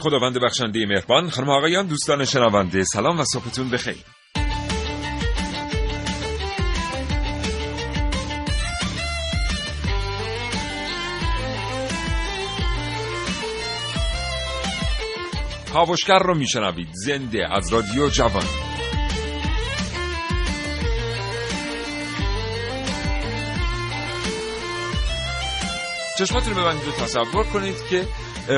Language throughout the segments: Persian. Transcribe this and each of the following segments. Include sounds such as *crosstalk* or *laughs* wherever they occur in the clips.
خداوند بخشنده مهربان خانم آقایان دوستان شنونده سلام و صبحتون بخیر. کاوشگر رو میشنوید زنده از رادیو جوان. چشماتون رو ببندید و تصور کنید که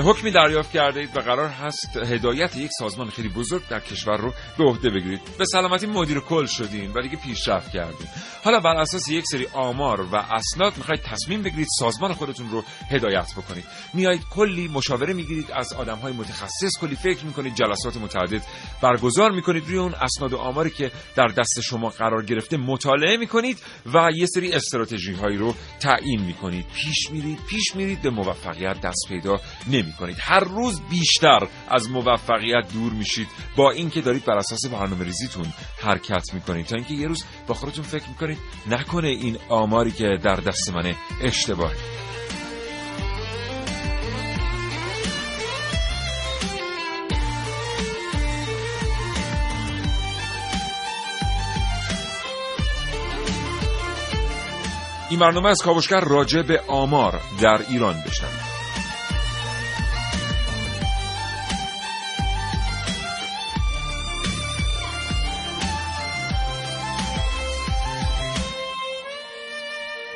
حکمی دریافت کرده اید و قرار هست هدایت یک سازمان خیلی بزرگ در کشور رو به عهده بگیرید. به سلامتی مدیر کل شدین و دیگه پیشرفت کردین. حالا بر اساس یک سری آمار و اسناد می‌خواید تصمیم بگیرید سازمان خودتون رو هدایت بکنید. میایید کلی مشاوره می‌گیرید از آدمهای متخصص کلی فکر می‌کنید جلسات متعدد برگزار می‌کنید روی اون اسناد و آماری که در دست شما قرار گرفته مطالعه می‌کنید و یه سری استراتژی هایی رو تعیین می‌کنید. پیش میرید پیش میرید به موفقیت دست پیدا نمی کنید هر روز بیشتر از موفقیت دور میشید. با اینکه دارید بر اساس برنامه ریزیتون حرکت می‌کنید. تا اینکه یه روز با خودتون فکر می‌کنید نکنه این آماری که در دست منه اشتباهه. این برنامه از کاوشگر راجع به آمار در ایران بشنوید.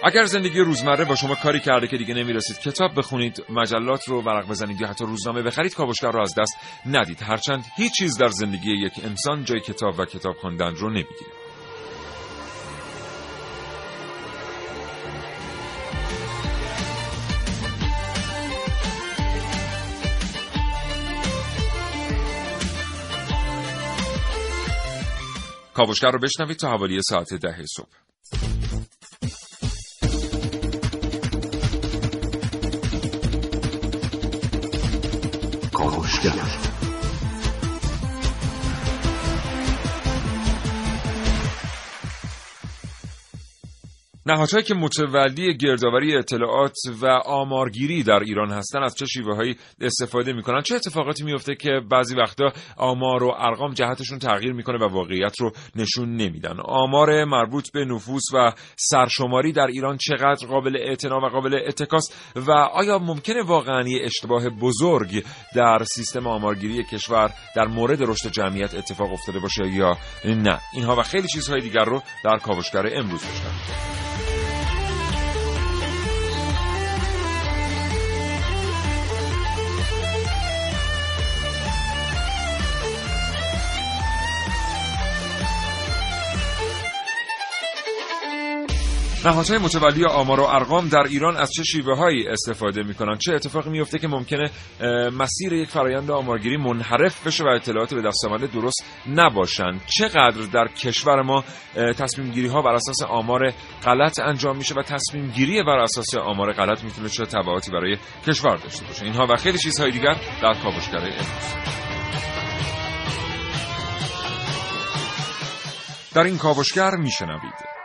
اگر زندگی روزمره با شما کاری کرده که دیگه نمی‌رسید کتاب بخونید مجلات رو ورق بزنید یا حتی روزنامه بخرید کاوشگر رو از دست ندید. هرچند هیچ چیز در زندگی یک انسان جای کتاب و کتاب خواندن رو نمی‌گیره. کاوشگر رو بشنوید تا حوالی ساعت ده صبح. gracias. نهادهایی که متولی گردآوری اطلاعات و آمارگیری در ایران هستند از چه شیوه استفاده می‌کنن چه اتفاقاتی میفته که بعضی وقتا آمار و ارقام جهتشون تغییر می‌کنه و واقعیت رو نشون نمیدن؟ آمار مربوط به نفوس و سرشماری در ایران چقدر قابل اعتنا و قابل اتکاس؟ و آیا ممکنه واقعا اشتباه بزرگ در سیستم آمارگیری کشور در مورد رشد جمعیت اتفاق افتاده باشه یا نه؟ اینها و خیلی چیزهای دیگر رو در کاوشگر امروز بشنوید نهادهای متولی آمار و ارقام در ایران از چه شیوه هایی استفاده می‌کنن چه اتفاقی میفته که ممکنه مسیر یک فرایند آمارگیری منحرف بشه و اطلاعات به دست آمده درست نباشند؟ چقدر در کشور ما تصمیم گیری ها بر اساس آمار غلط انجام میشه و تصمیم گیری بر اساس آمار غلط می‌تونه چه تبعاتی برای کشور داشته باشه؟ اینها و خیلی چیزهای دیگر در کاوشگر امروز. در این کاوشگر میشنوید.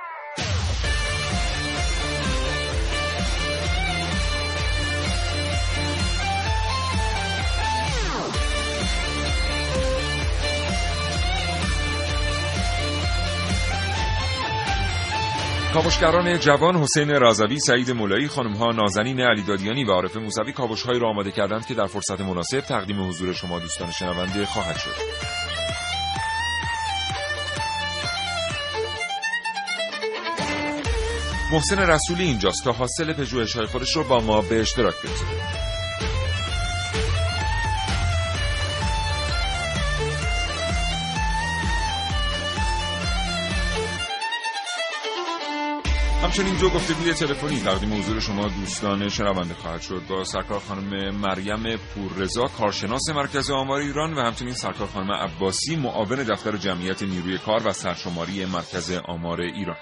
کاوشگران جوان حسین رازوی، سعید مولایی، خانمها نازنین علیدادیانی و عارف موسوی کاوشهایی را آماده کردند که در فرصت مناسب تقدیم حضور شما دوستان شنونده خواهد شد. محسن رسولی اینجاست تا حاصل پژوهش‌های خودش رو با ما به اشتراک بگذاره. همچنین دو گفتگوی تلفنی تقدیم حضور شما دوستان شنونده خواهد شد. با سرکار خانم مریم پوررضا کارشناس مرکز آمار ایران و همچنین سرکار خانم عباسی معاون دفتر جمعیت نیروی کار و سرشماری مرکز آمار ایران.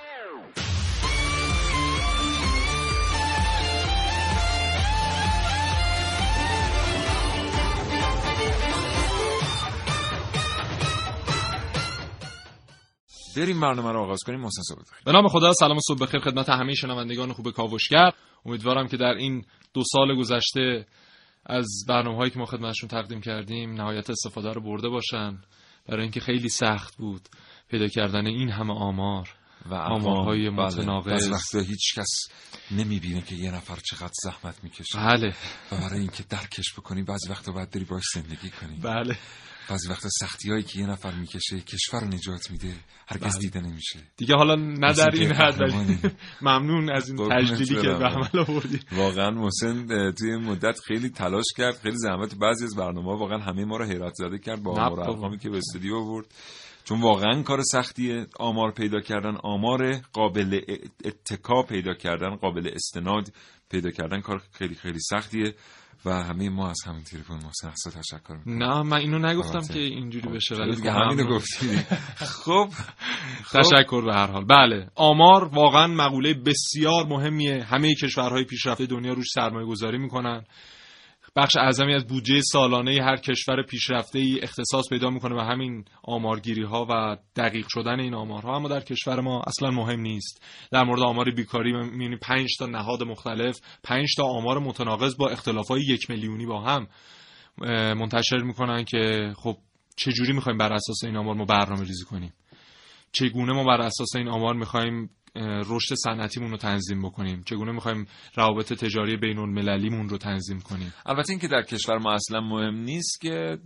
بریم برنامه رو آغاز کنیم محسن صبح به نام خدا سلام و صبح بخیر خدمت همه شنوندگان خوب کاوشگر. امیدوارم که در این دو سال گذشته از برنامه هایی که ما خدمتشون تقدیم کردیم نهایت استفاده رو برده باشن. برای اینکه خیلی سخت بود پیدا کردن این همه آمار و آمارهای بله. متناقض. وقتا هیچ کس نمی‌بینه که یه نفر چقدر زحمت می‌کشه. بله. و برای اینکه درکش بکنی بعضی وقتا باید بری باش زندگی کنی. بله. بعضی وقتا سختی هایی که یه نفر می‌کشه کشور رو نجات میده هرگز بله. دیده نمیشه دیگه حالا نه در این حد ولی. *laughs* ممنون از این تجلیلی که. به عمل آوردی واقعا محسن توی این مدت خیلی تلاش کرد خیلی زحمت بعضی از برنامه واقعا همه ما رو حیرت زده کرد با آمار. ارقامی که به استودیو آورد چون واقعا کار سختیه آمار پیدا کردن آمار قابل اتکا پیدا کردن قابل استناد پیدا کردن کار خیلی خیلی سختیه و همه ما از همین تلفن محسن تشکر می‌کنم نه من اینو نگفتم. که اینجوری بشه ولی دیگه خب همینو. گفتی *laughs* خب خب. تشکر به هر حال بله آمار واقعا مقوله بسیار مهمیه همه کشورهای پیشرفته دنیا روش سرمایه گذاری می‌کنن بخش اعظمی از بودجه سالانه هر کشور پیشرفته ای اختصاص پیدا می‌کنه به همین آمارگیری ها و دقیق شدن این آمارها. اما در کشور ما اصلا مهم نیست. در مورد آمار بیکاری می‌بینی پنج تا نهاد مختلف پنج تا آمار متناقض با اختلافای یک میلیونی با هم منتشر می‌کنن که خب چجوری می‌خوایم بر اساس این آمار ما برنامه ریزی کنیم؟ چگونه ما بر اساس این آمار می‌خوایم رشد صنعتیمون رو تنظیم بکنیم. چگونه می‌خوایم روابط تجاری بین المللیمون رو تنظیم کنیم؟ البته اینکه در کشور ما اصلا مهم نیست که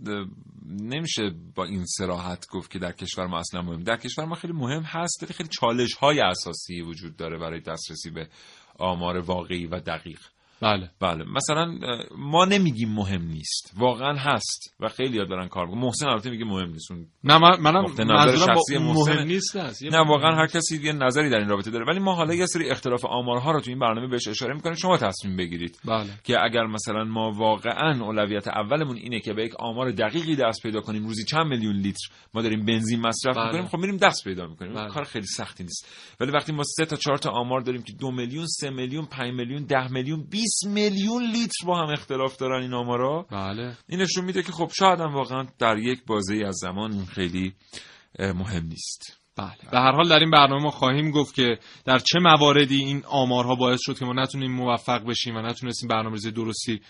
نمیشه با این سراحت گفت که در کشور ما اصلا مهم. در کشور ما خیلی مهم هست خیلی چالش های اساسی وجود داره برای دسترسی به آمار واقعی و دقیق. بله. بله. مثلا ما نمیگیم مهم نیست. واقعا هست و خیلی ها دارن کار محسن البته میگه مهم نیست. اون نه من منم نظر شخصی اون محسنه. مهم نیست یه نه واقعا هر کسی یه نظری در این رابطه داره. ولی ما حالا یه سری اختلاف آمارها رو تو این برنامه بهش اشاره می‌کنیم. شما تصمیم بگیرید بله. که اگر مثلا ما واقعا اولویت اولمون اینه که به یک آمار دقیقی دست پیدا کنیم روزی چند میلیون لیتر ما داریم بنزین مصرف بله. می‌کنیم خب میریم دست پیدا می‌کنیم. بله. کار خیلی سختی نیست. ولی وقتی ما سه تا چهار تا آمار داریم که دو میلیون سه میلیون پنج میلیون ده میلیون 20 میلیون لیتر با هم اختلاف دارن این آمارا. بله. این نشون میده که خب شاید هم واقعا در یک بازه از زمان این خیلی مهم نیست. بله. به هر حال در این برنامه ما خواهیم گفت که در چه مواردی این آمارها باعث شد که ما نتونیم موفق بشیم و نتونستیم برنامه‌ریزی درستی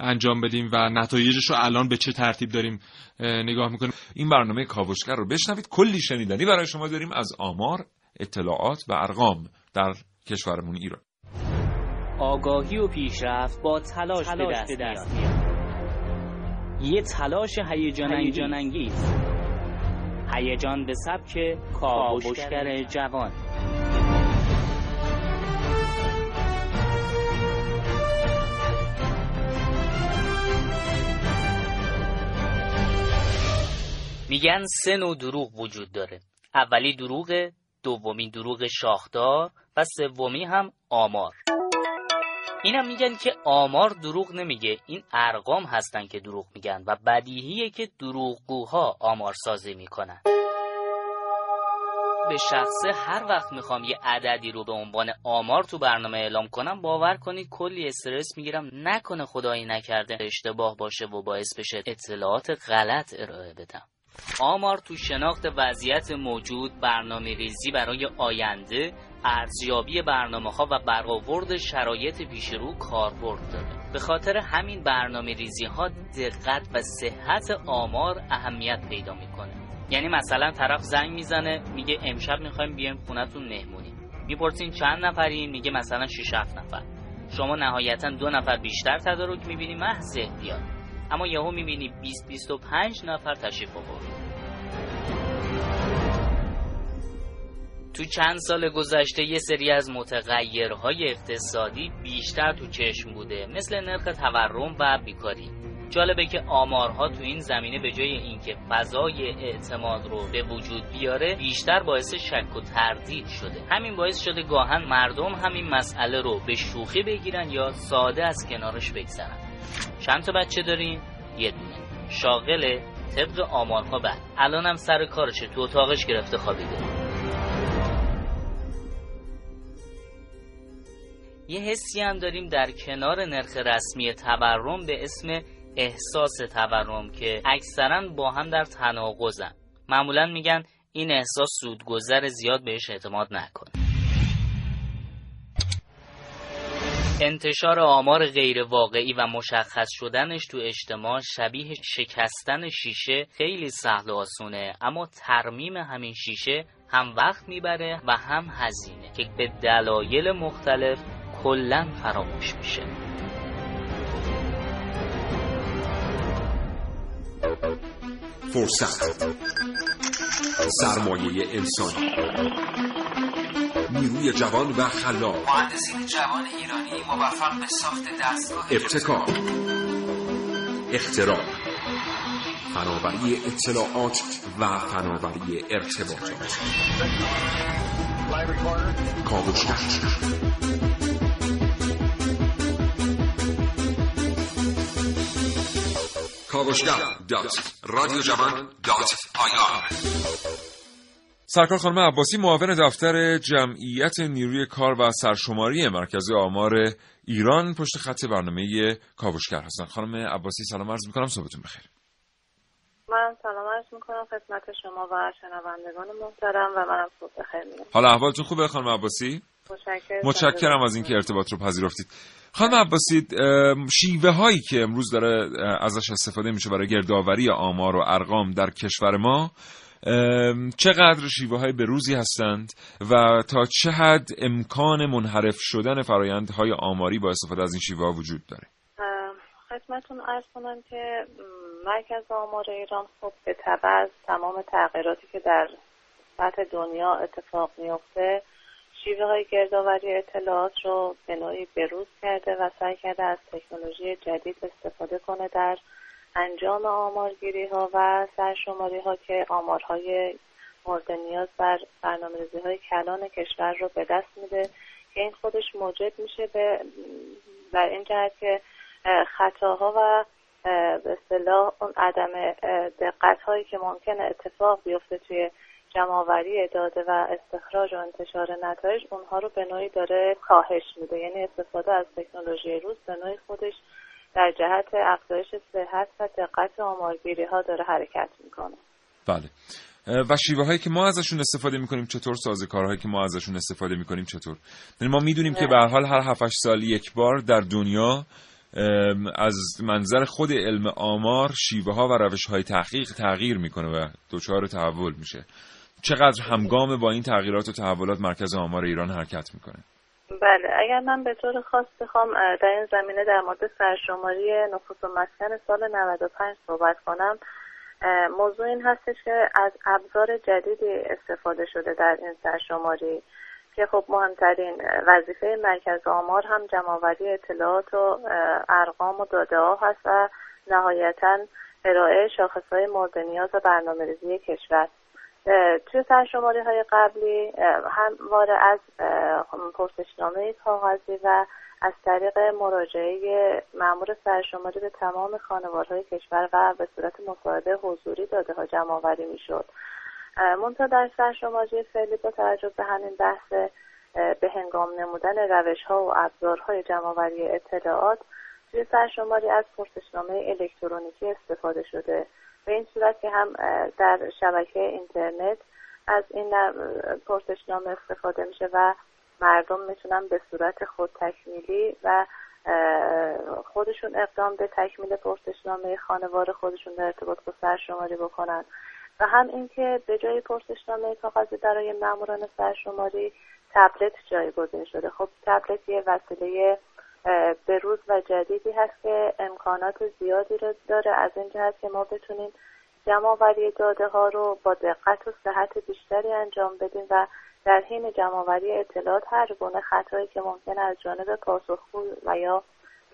انجام بدیم و نتایجش رو الان به چه ترتیب داریم اه، نگاه می‌کنیم. این برنامه کاوشگر رو بشنوید. کلی شنیدنی برای شما داریم از آمار اطلاعات و ارقام در کشورمون ایران. آگاهی و پیشرفت با تلاش, به دست, میاد. یه تلاش هیجان انگیز هیجان به سبک کاوشگر جوان. میگن سه نوع دروغ وجود داره. اولی دروغ دومی دروغ شاخدار و سومی هم آمار. اینم میگن که آمار دروغ نمیگه. این ارقام هستن که دروغ میگن و بدیهیه که دروغگوها آمار سازی می‌کنن. به شخصه هر وقت می‌خوام یه عددی رو به عنوان آمار تو برنامه اعلام کنم باور کنید کلی استرس می‌گیرم. نکنه خدایی نکرده اشتباه باشه و باعث بشه اطلاعات غلط ارائه بدم. آمار تو شناخت وضعیت موجود برنامه ریزی برای آینده ارزیابی برنامه ها و برآورد شرایط پیش رو کاربرد داره. به خاطر همین برنامه ریزی ها دقت و صحت آمار اهمیت پیدا می‌کنه. یعنی مثلا طرف زنگ می‌زنه میگه امشب می‌خوایم بیایم خونتون مهمونی. می‌پرسین چند نفرین میگه مثلا 6 7 نفر. شما نهایتا دو نفر بیشتر تدارک می‌بینی محض احتیاط. اما یهو می‌بینی 20 25 نفر تشریف آورد تو چند سال گذشته یه سری از متغیرهای اقتصادی بیشتر تو چشم بوده مثل نرخ تورم و بیکاری. جالبه که آمارها تو این زمینه به جای اینکه فضای اعتماد رو به وجود بیاره بیشتر باعث شک و تردید شده. همین باعث شده گاهن مردم همین مسئله رو به شوخی بگیرن یا ساده از کنارش بگذرن. چند تا بچه داریم؟ یه دونه. شاغله طبق آمارها بعد. الانم سر کارشه. تو اتاقش گرفته خوابیده. یه حسی هم داریم در کنار نرخ رسمی تورم به اسم احساس تورم که اکثرا با هم در تناقضن. معمولا میگن این احساس سودگذر زیاد بهش اعتماد نکن. انتشار آمار غیر واقعی و مشخص شدنش تو اجتماع شبیه شکستن شیشه خیلی سهل و آسونه اما ترمیم همین شیشه هم وقت می‌بره و هم هزینه که به دلایل مختلف کلا فراموش میشه. فرصت. سرمایه انسانی. نیروی جوان و خلاق. مهندسین جوان ایرانی موفق به ساخت دستگاه ابتکار. اختراع. فناوری اطلاعات و فناوری ارتباطات. کاوشگر. کاوشگر. دات رادیو جوان دات سرکار خانم عباسی معاون دفتر جمعیت نیروی کار و سرشماری مرکز آمار ایران پشت خط برنامه کاوشگر هستن. خانم عباسی سلام عرض می‌کنم. صبحتون بخیر. من سلام عرض می‌کنم. خدمت شما و شنوندگان محترم و منم صبح بخیر میگم حالا احوالتون خوبه خانم عباسی؟ متشکرم. متشکرم از اینکه ارتباط رو پذیرفتید. خانم عباسی شیوه هایی که امروز داره ازش استفاده میشه برای گردآوری آمار و ارقام در کشور ما چقدر شیوه های بروزی هستند و تا چه حد امکان منحرف شدن فرایندهای آماری با استفاده از این شیوه ها وجود داره؟ خدمتتون ارز کنم که مرکز آمار ایران خب به تبع تمام تغییراتی که در سطح دنیا اتفاق میفته شیوه های گردآوری اطلاعات رو به نوعی بروز کرده و سعی کرده از تکنولوژی جدید استفاده کنه در انجام آمارگیری ها و سرشماری ها که آمارهای مورد نیاز بر برنامه های کلان کشور رو به دست میده که این خودش موجب میشه به در این جهت که خطاها و به اصطلاح اون عدم دقت هایی که ممکنه اتفاق بیفته توی جمعآوری داده و استخراج و انتشار نتایج اونها رو به نوعی داره کاهش میده. یعنی استفاده از تکنولوژی روز به نوعی خودش در جهت افزایش صحت و دقت آمارگیری ها داره حرکت می‌کنه. بله. و شیوه هایی که ما ازشون استفاده می‌کنیم چطور؟ کارهایی که ما ازشون استفاده می‌کنیم چطور؟ یعنی ما می‌دونیم که به حال هر 7 سال یک بار در دنیا از منظر خود علم آمار شیوه ها و روش های تحقیق تغییر می‌کنه و دچار تحول میشه. چقدر همگام با این تغییرات و تحولات مرکز آمار ایران حرکت می‌کنه؟ بله اگر من به طور خاص بخوام در این زمینه در مورد سرشماری نفوس و مسکن سال 95 صحبت کنم. موضوع این هستش که از ابزار جدیدی استفاده شده در این سرشماری که خب مهمترین وظیفه مرکز آمار هم جمعآوری اطلاعات و ارقام و داده ها هست و نهایتا ارائه شاخص های مورد نیاز و برنامه کشور. توی سرشماری های قبلی همواره از پرسشنامه کاغذی و از طریق مراجعه مأمور سرشماری به تمام خانوارهای کشور و به صورت مصاحبه حضوری داده ها جمع آوری می‌شد. منتها در سرشماری فعلی با توجه به همین بحث به هنگام نمودن روش ها و ابزارهای جمعآوری اطلاعات توی سرشماری از پرسشنامه الکترونیکی استفاده شده. به این صورت که هم در شبکه اینترنت از این پرسشنامه استفاده میشه و مردم می‌تونن به صورت خود تکمیلی و خودشون اقدام به تکمیل پرسشنامه خانوار خودشون در ارتباط با سرشماری بکنن. و هم اینکه به جای پرسشنامه کاغذی برای ماموران سرشماری تبلت جایگزین شده. خب تبلت یه وسیله بروز و جدیدی هست که امکانات زیادی رو داره. از این جهت که ما بتونیم جمع آوری داده ها رو با دقت و صحت بیشتری انجام بدیم و در حین جمع اطلاعات هر گونه خطایی که ممکن از جانب پاسخگو و یا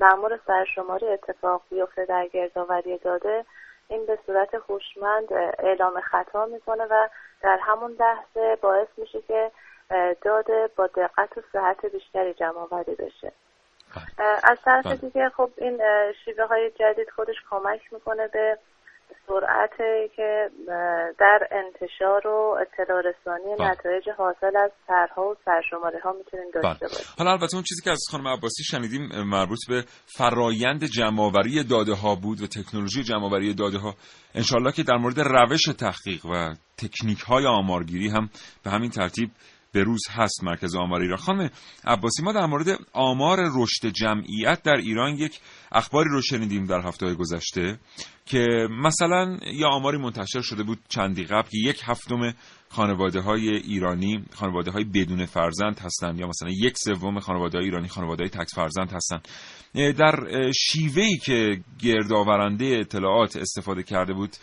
مأمور سرشماری اتفاق بیفته در گردآوری داده این به صورت هوشمند اعلام خطا می‌کنه و در همون لحظه باعث میشه که داده با دقت و صحت بیشتری جمع آوری بشه. از طرف بله. دیگه خب این شیوه های جدید خودش کمک می‌کنه به سرعت که در انتشار و اطلاع رسانی بله. نتایج حاصل از طرحها و سرشماره ها می‌تونیم بله. داشته باشیم حالا البته اون چیزی که از خانم عباسی شنیدیم مربوط به فرایند جمعآوری داده ها بود و تکنولوژی جمعآوری داده ها انشالله که در مورد روش تحقیق و تکنیک های آمارگیری هم به همین ترتیب روز هست مرکز آمار ایران خانم عباسی ما در مورد آمار رشد جمعیت در ایران یک اخباری رو شنیدیم در هفته گذشته که مثلا یا آماری منتشر شده بود چندی قبل که یک هفتم خانواده های ایرانی خانواده های بدون فرزند هستند یا مثلا یک سوم خانواده های ایرانی خانواده های تک فرزند هستند. در شیوهی که گردآورنده اطلاعات استفاده کرده بود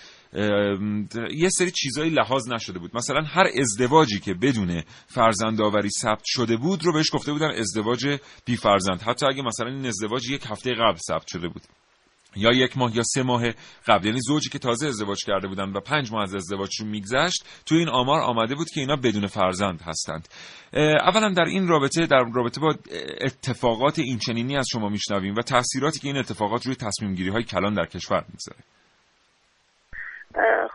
یه سری چیزایی لحاظ نشده بود. مثلا هر ازدواجی که بدون فرزندآوری ثبت شده بود رو بهش گفته بودن ازدواج بی فرزند. حتی اگه مثلا این ازدواج یک هفته قبل ثبت شده بود. یا یک ماه یا سه ماه قبل. یعنی زوجی که تازه ازدواج کرده بودن و پنج ماه از ازدواجشون میگذشت تو این آمار آمده بود که اینا بدون فرزند هستند. اولا در این رابطه در رابطه با اتفاقات این چنینی از شما میشنویم و تاثیراتی که این اتفاقات روی تصمیم گیری های کلان در کشور می‌گذاره.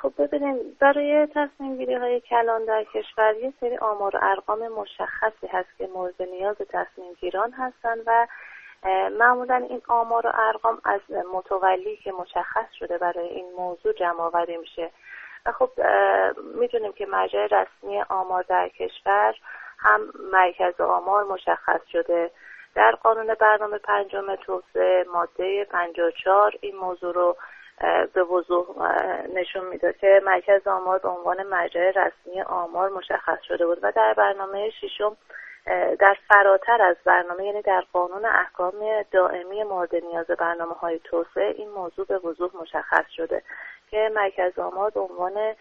خب ببینیم برای تصمیم گیری های کلان در کشور یه سری آمار و ارقام مشخصی هست که مورد نیاز تصمیم گیران هستند و معمولا این آمار و ارقام از متولی که مشخص شده برای این موضوع جمع آوری میشه. و خب می‌دونیم که مرجع رسمی آمار در کشور هم مرکز آمار مشخص شده. در قانون برنامه پنجم توسعه ماده 54 این موضوع رو به وضوح نشون میده که مرکز آمار به عنوان مرجع رسمی آمار مشخص شده بود و در برنامه ششم در فراتر از برنامه یعنی در قانون احکام دائمی مورد نیاز برنامه های توسعه این موضوع به وضوح مشخص شده که مرکز آمار به عنوان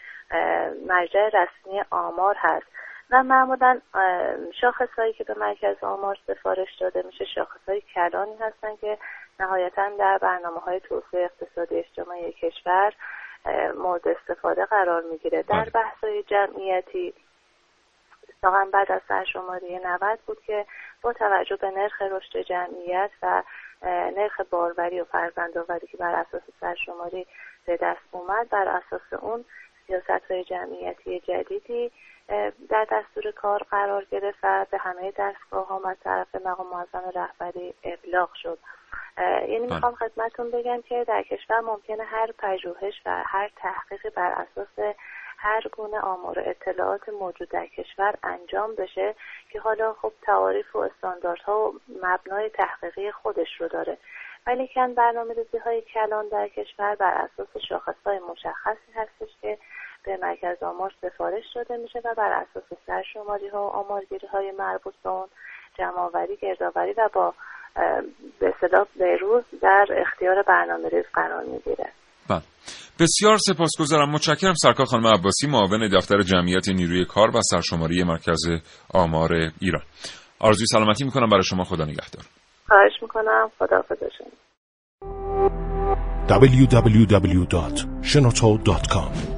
مرجع رسمی آمار هست. و معمولا شاخص هایی که به مرکز آمار سفارش داده میشه شاخص های کلانی هستن که نهایتا در برنامه های توسعه اقتصادی اجتماعی کشور مورد استفاده قرار می‌گیره. در بحث های جمعیتی اتفاقا بعد از سرشماری 90 بود که با توجه به نرخ رشد جمعیت و نرخ باروری و فرزندآوری که بر اساس سرشماری به دست اومد بر اساس اون سیاست های جمعیتی جدیدی در دستور کار قرار گرفت و به همه دستگاه ها از طرف مقام معظم رهبری ابلاغ شد. یعنی می‌خوام خدمتتون بگم که در کشور ممکنه هر پژوهش و هر تحقیقی بر اساس هر گونه آمار و اطلاعات موجود در کشور انجام بشه که حالا خب تعاریف و استانداردها و مبنای تحقیقی خودش رو داره. ولی کن برنامه ریزی های کلان در کشور بر اساس شاخص های مشخصی هستش که به مرکز آمار سفارش داده میشه و بر اساس سرشماری ها و آمارگیری های مربوط به اون جمعآوری گردآوری و با به اصطلاح روز در اختیار برنامه ریز قرار می‌گیره. بله. بسیار سپاسگزارم. متشکرم سرکار خانم عباسی. معاون دفتر جمعیت نیروی کار و سرشماری مرکز آمار ایران. آرزوی سلامتی می‌کنم. برای شما خدا نگهدار. خواهش می‌کنم. خدا شما www.shenoto.com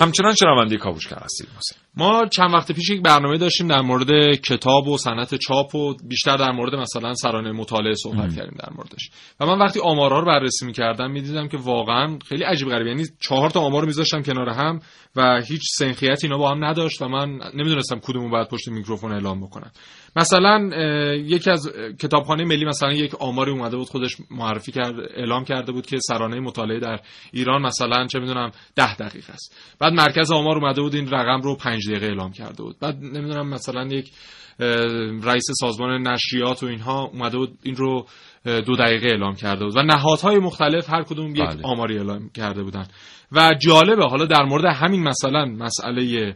همچنان شنونده کاوشگر هستید. ما چند وقت پیش یک برنامه داشتیم در مورد کتاب و صنعت چاپ و بیشتر در مورد مثلا سرانه مطالعه صحبت کردیم در موردش. و من وقتی آمارها رو بررسی می‌کردم می‌دیدم که واقعا خیلی عجیب غریب. یعنی چهار تا آمار می‌ذاشتم کنار هم و هیچ سنخیتی اینا با هم نداشت و من نمی‌دونستم کدومو باید پشت میکروفون اعلام بکنم. مثلا یکی از کتابخانه ملی مثلا یک آماری اومده بود خودش معرفی کرد اعلام کرده بود که سرانه مطالعه در ایران مثلا چه می‌دونم ده دقیقه است. بعد مرکز آمار اومده بود این رقم رو پنج دقیقه اعلام کرده بود. بعد نمی‌دونم مثلا یک رئیس سازمان نشریات و اینها اومده بود این رو دو دقیقه اعلام کرده بود. و نهادهای مختلف هر کدوم یک بله. آماری اعلام کرده بودن. و جالبه حالا در مورد همین مثلا مسئله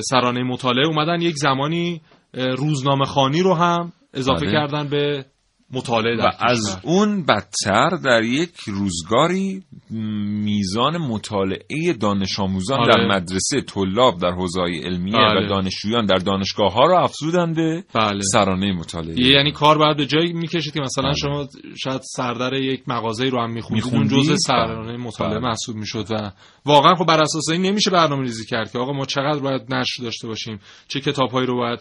سرانه مطالعه اومدن یک زمانی روزنامه خانی رو هم اضافه بله. کردن به مطالعه و از. اون بدتر در یک روزگاری میزان مطالعه دانش آموزان آره. در مدرسه طلاب در حوزه علمیه بله. و دانشجویان در دانشگاه ها را افزودن به بله سرانه مطالعه یعنی کار باید به جایی می‌کشید که مثلا بله. شما شاید سردر یک مغازه رو هم میخوندید اون. جزء سرانه مطالعه بله. محسوب می‌شد و واقعا خب بر اساس این نمیشه برنامه ریزی کرد که آقا ما چقدر باید نشر داشته باشیم چه کتابهایی رو باید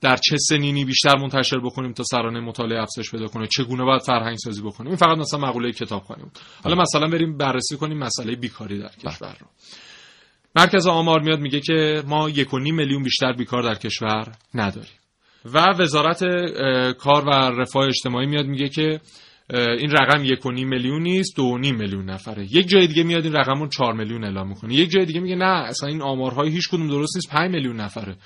در چه سنینی بیشتر منتشر بکنیم تا سرانه مطالعه افزایش پیدا کنه؟ چگونه باید فرهنگ سازی بکنیم؟ این فقط مثلا مقوله کتابخوانی بود. حالا مثلا بریم بررسی کنیم مسئله بیکاری در کشور رو. مرکز آمار میاد میگه که ما یک و نیم میلیون بیشتر بیکار در کشور نداریم. و وزارت کار و رفاه اجتماعی میاد میگه که این رقم یک و نیم میلیون نیست دو نیم میلیون نفره. یک جای دیگه میاد این رقم رو چهار میلیون اعلام می‌کنه. یک جای دیگه میگه نه اصلا این آمارهای هیچ کدوم درست نیست پنج میلیون نفره.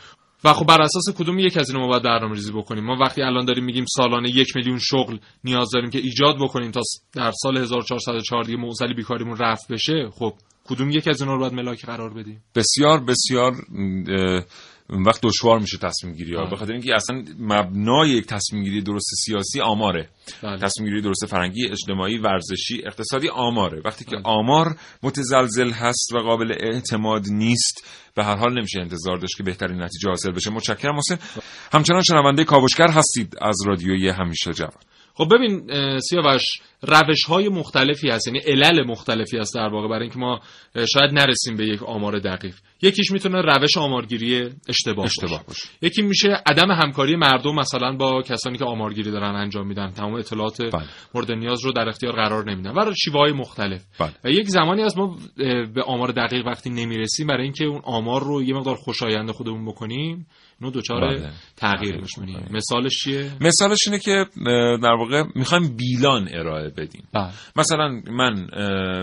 و خب بر اساس کدوم یک از اینا ما باید برنامه ریزی بکنیم؟ ما وقتی الان داریم میگیم سالانه یک میلیون شغل نیاز داریم که ایجاد بکنیم تا در سال 1404 دیگه معضل بیکاریمون رفع بشه خب کدوم یک از اینا رو باید ملاک قرار بدیم؟ بسیار بسیار اون وقت دشوار میشه تصمیم گیری ها. به خاطر اینکه اصلا مبنای یک تصمیم گیری درست سیاسی آماره. بله. تصمیم گیری درست فرنگی اجتماعی ورزشی اقتصادی آماره. وقتی که بله. آمار متزلزل هست و قابل اعتماد نیست به هر حال نمیشه انتظار داشت که بهترین نتیجه حاصل بشه. متشکرم حسین همچنان شنونده کاوشگر هستید از رادیوی همیشه جوان. خب ببین سیاوش روش های مختلفی هست یعنی علل مختلفی هست در واقع برای اینکه ما شاید نرسیم به یک آمار دقیق. یکیش می‌تونه روش آمارگیری اشتباه, اشتباه باشه. باشه یکی میشه عدم همکاری مردم مثلا با کسانی که آمارگیری دارن انجام میدن تمام اطلاعات بله. مورد نیاز رو در اختیار قرار نمیدن و شیوه های مختلف بله. و یک زمانی از ما به آمار دقیق وقتی نمی‌رسیم برای اینکه اون آمار رو یه مقدار خوشایند خودمون بکنیم اینو دوچار بله. تغییر میشونیم. مثالش چیه مثالش اینه که در واقع می‌خوایم بیلان ارائه بدیم بله مثلا من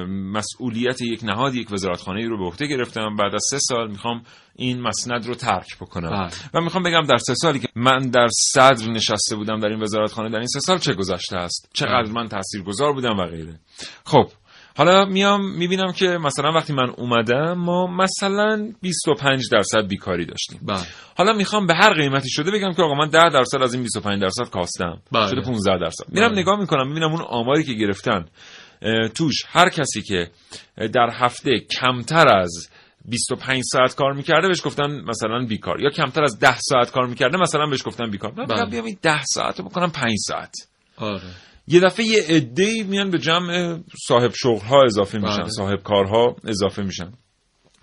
مسئولیت یک نهاد یک وزارتخانه رو به عهده گرفتم بعد از سه سال می‌خوام این مسند رو ترک بکنم بله. و می‌خوام بگم در سه سالی که من در صدر نشسته بودم در این وزارتخانه در این سه سال چه گذشته است چقدر بله. من تاثیرگذار بودم و غیره خب حالا میام می‌بینم که مثلا وقتی من اومدم ما مثلا 25 درصد بیکاری داشتیم بله حالا می‌خوام به هر قیمتی شده بگم که آقا من 10 درصد از این 25 درصد کاستم بله. شده 15 درصد میرم بله. نگاه می‌کنم می‌بینم اون آماری که گرفتن توش هر کسی که در هفته کمتر از 25 ساعت کار می‌کرده بهش گفتن مثلا بیکار. یا کمتر از 10 ساعت کار می‌کرده مثلا بهش گفتن بیکار. من بله. بیام این 10 ساعت رو بکنم 5 ساعت. آره. یه دفعه یه عده میان به جمع صاحب شغل ها اضافه میشن بله. صاحب کارها اضافه میشن.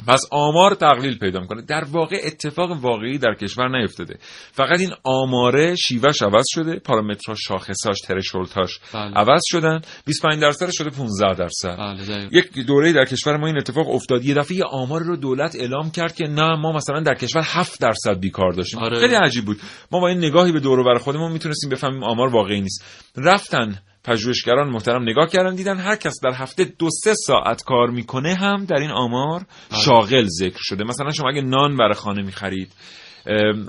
پس آمار تقلیل پیدا می‌کنه. در واقع اتفاق واقعی در کشور نیفتاده. فقط این آماره شیوهش عوض شده پارامترها شاخصاش ترشولتاش بله. عوض شدن. 25 درصد شده 15 درصد. بله. یک دوره در کشور ما این اتفاق افتاد. یه دفعه آمار رو دولت اعلام کرد که نه ما مثلا در کشور 7 درصد بیکار داشتیم. آره. خیلی عجیب بود. ما با این نگاهی به دور و بر خودمون می‌تونستیم بفهمیم آمار واقعی نیست. رفتن پژوهشگران محترم نگاه کردن دیدن هر کس در هفته دو سه ساعت کار می‌کنه هم در این آمار بله. شاغل ذکر شده مثلا شما اگه نان برای خانه می‌خرید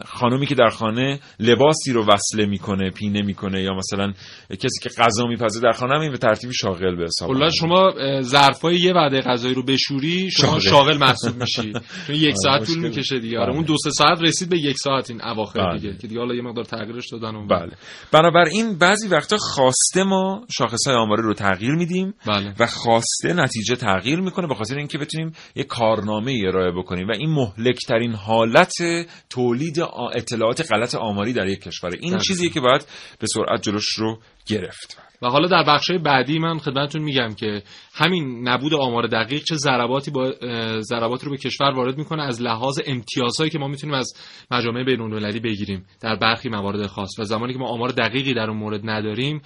خانومی که در خانه لباسی رو وصله می‌کنه پینه می‌کنه یا مثلا کسی که غذا میپزه در خانه این به ترتیبی شاغل به حساب کلا میاد. شما ظرفای یه وعده غذایی رو بشوری شما شاغل. محسوب میشی *laughs* چون یک ساعت طول. می‌کشه دیگه آره بله. اون دو سه ساعت رسید به یک ساعت این اواخر بله. دیگه که دیگه حالا یه مقدار تغییرش دادن اون بله بنابراین بعضی وقتا خواسته ما شاخصهای آماری رو تغییر میدیم بله و خواسته نتیجه تغییر می‌کنه به خاطر اینکه بتونیم یک کارنامه ای ارائه بکنیم و این مهلکترین حالت تولید اطلاعات غلط آماری در یک کشوره این دقیقاً. چیزیه که باید به سرعت جلوش رو گرفت. و حالا در بخشای بعدی من خدمتتون میگم که همین نبود آمار دقیق چه ضرباتی با اه، ضرباتی رو به کشور وارد می‌کنه از لحاظ امتیازهایی که ما می‌تونیم از مجامع بین‌المللی بگیریم در برخی موارد خاص. و زمانی که ما آمار دقیقی در اون مورد نداریم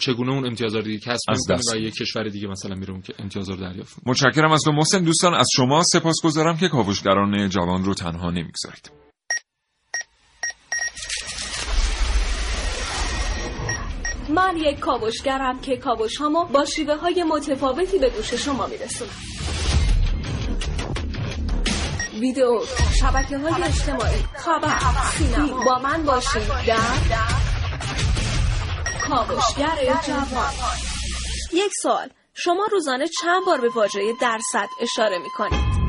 چگونه اون امتیازها رو دیگه کسب می‌کنیم و یک کشور دیگه مثلا میره اون که امتیاز رو دریافت. متشکرم از تو محسن. دوستان از شما سپاسگزارم که کاوشگران جوان رو تنها نمی‌گذارید. من یک کاوشگرم که کاوش هامو با شیوه های متفاوتی به گوش شما میرسونم. ویدیو شبکه های اجتماعی خبر سینما. با من باشید در کاوشگر جوان. یک سال شما روزانه چند بار به واژه درصد اشاره می‌کنید؟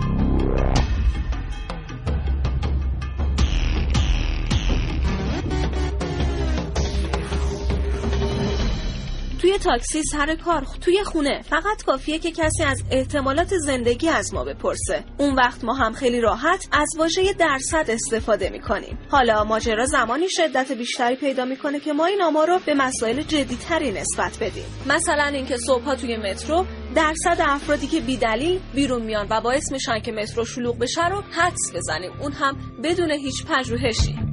توی تاکسی سر کار توی خونه. فقط کافیه که کسی از احتمالات زندگی از ما بپرسه. اون وقت ما هم خیلی راحت از واژه درصد استفاده می‌کنیم. حالا ماجرا زمانی شدت بیشتری پیدا می‌کنه که ما این آمار رو به مسائل جدیتری نسبت بدیم. مثلا اینکه صبحها توی مترو درصد افرادی که بیدلیل بیرون میان و باعث میشن که مترو شلوغ بشه رو حدس بزنیم. اون هم بدون هیچ پژوهشی.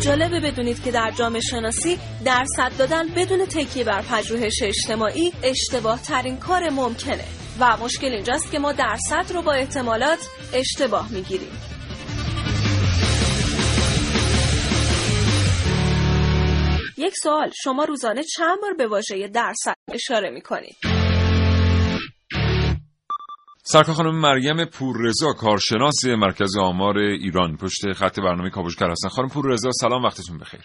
جالبه بدونید که در جامعه شناسی درصد دادن بدون تکیه بر پژوهش اجتماعی اشتباه ترین کار ممکنه و مشکل اینجاست که ما درصد رو با احتمالات اشتباه می‌گیریم. یک سوال شما روزانه چند بار به واژه درصد اشاره می‌کنید؟ سرکار خانم مریم پوررضا کارشناس مرکز آمار ایران. پشت خط برنامه کاوشگر هستن. خانم پوررضا سلام وقتتون بخیر.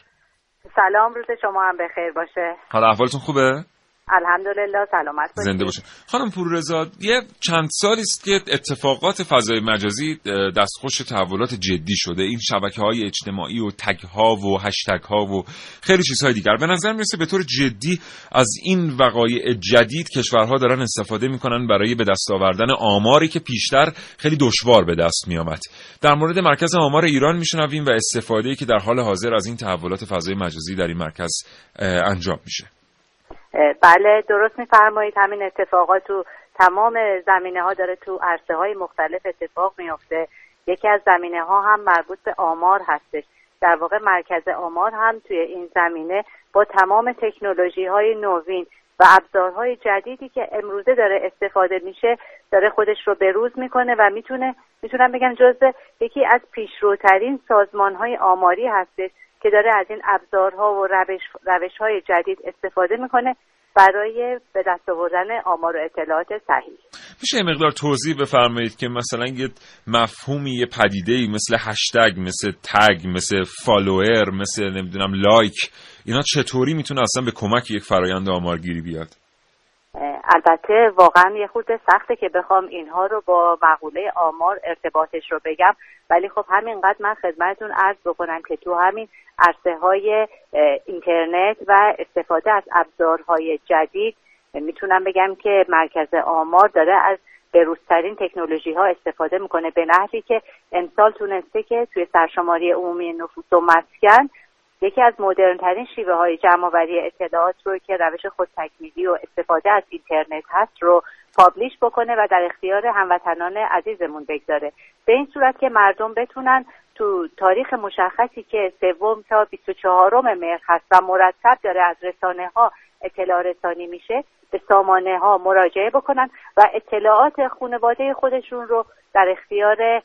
سلام روز شما هم بخیر باشه. حالا احوالتون خوبه؟ الحمدلله سلامت باشید. زنده باشه خانم پوررضا یه چند سالی است که اتفاقات فضای مجازی دستخوش تحولات جدی شده. این شبکه های اجتماعی و تگ ها و هشتگ ها و خیلی چیزهای دیگر. به نظر می‌رسه به طور جدی از این وقایع جدید کشورها دارن استفاده می‌کنن برای به دست آوردن آماری که پیشتر خیلی دشوار به دست میآمد. در مورد مرکز آمار ایران میشنویم و استفاده که در حال حاضر از این تحولات فضای مجازی در این مرکز انجام میشه. بله درست میفرمایید. همین اتفاقات تو تمام زمینه ها داره تو عرصه های مختلف اتفاق میفته یکی از زمینه ها هم مربوط به آمار هستش. در واقع مرکز آمار هم توی این زمینه با تمام تکنولوژی های نوین و ابزارهای جدیدی که امروزه داره استفاده میشه داره خودش رو بروز می‌کنه و می‌تونه می‌تونم بگم جزء یکی از پیشروترین سازمان های آماری هستش. که داره از این ابزارها و روش, روش های جدید استفاده می‌کنه برای به دست آوردن آمار و اطلاعات صحیح. میشه یه مقدار توضیح بفرمایید که مثلا یه مفهومی یه پدیده ای مثل هشتگ مثل تگ مثل فالوور مثل نمی‌دونم لایک اینا چطوری می‌تونه اصلا به کمک یک فرایند آمارگیری بیاد؟ البته واقعا یه خود سخته که بخوام اینها رو با مقوله آمار ارتباطش رو بگم. ولی خب همینقدر من خدمتتون عرض بکنم که تو همین عرصه های اینترنت و استفاده از ابزارهای جدید می‌تونم بگم که مرکز آمار داره از بروزترین تکنولوژی ها استفاده می‌کنه به نحوی که امسال تونسته که توی سرشماری عمومی نفوس و مسکن یکی از مدرنترین شیوه های جمعآوری اطلاعات رو که روش خود تکمیلی و استفاده از اینترنت هست رو پابلیش بکنه و در اختیار هموطنان عزیزمون بگذاره. به این صورت که مردم بتونن تو تاریخ مشخصی که سوم تا 24 مهر هست و مرتب داره از رسانه ها اطلاع رسانی میشه به سامانه ها مراجعه بکنن و اطلاعات خانواده خودشون رو در اختیار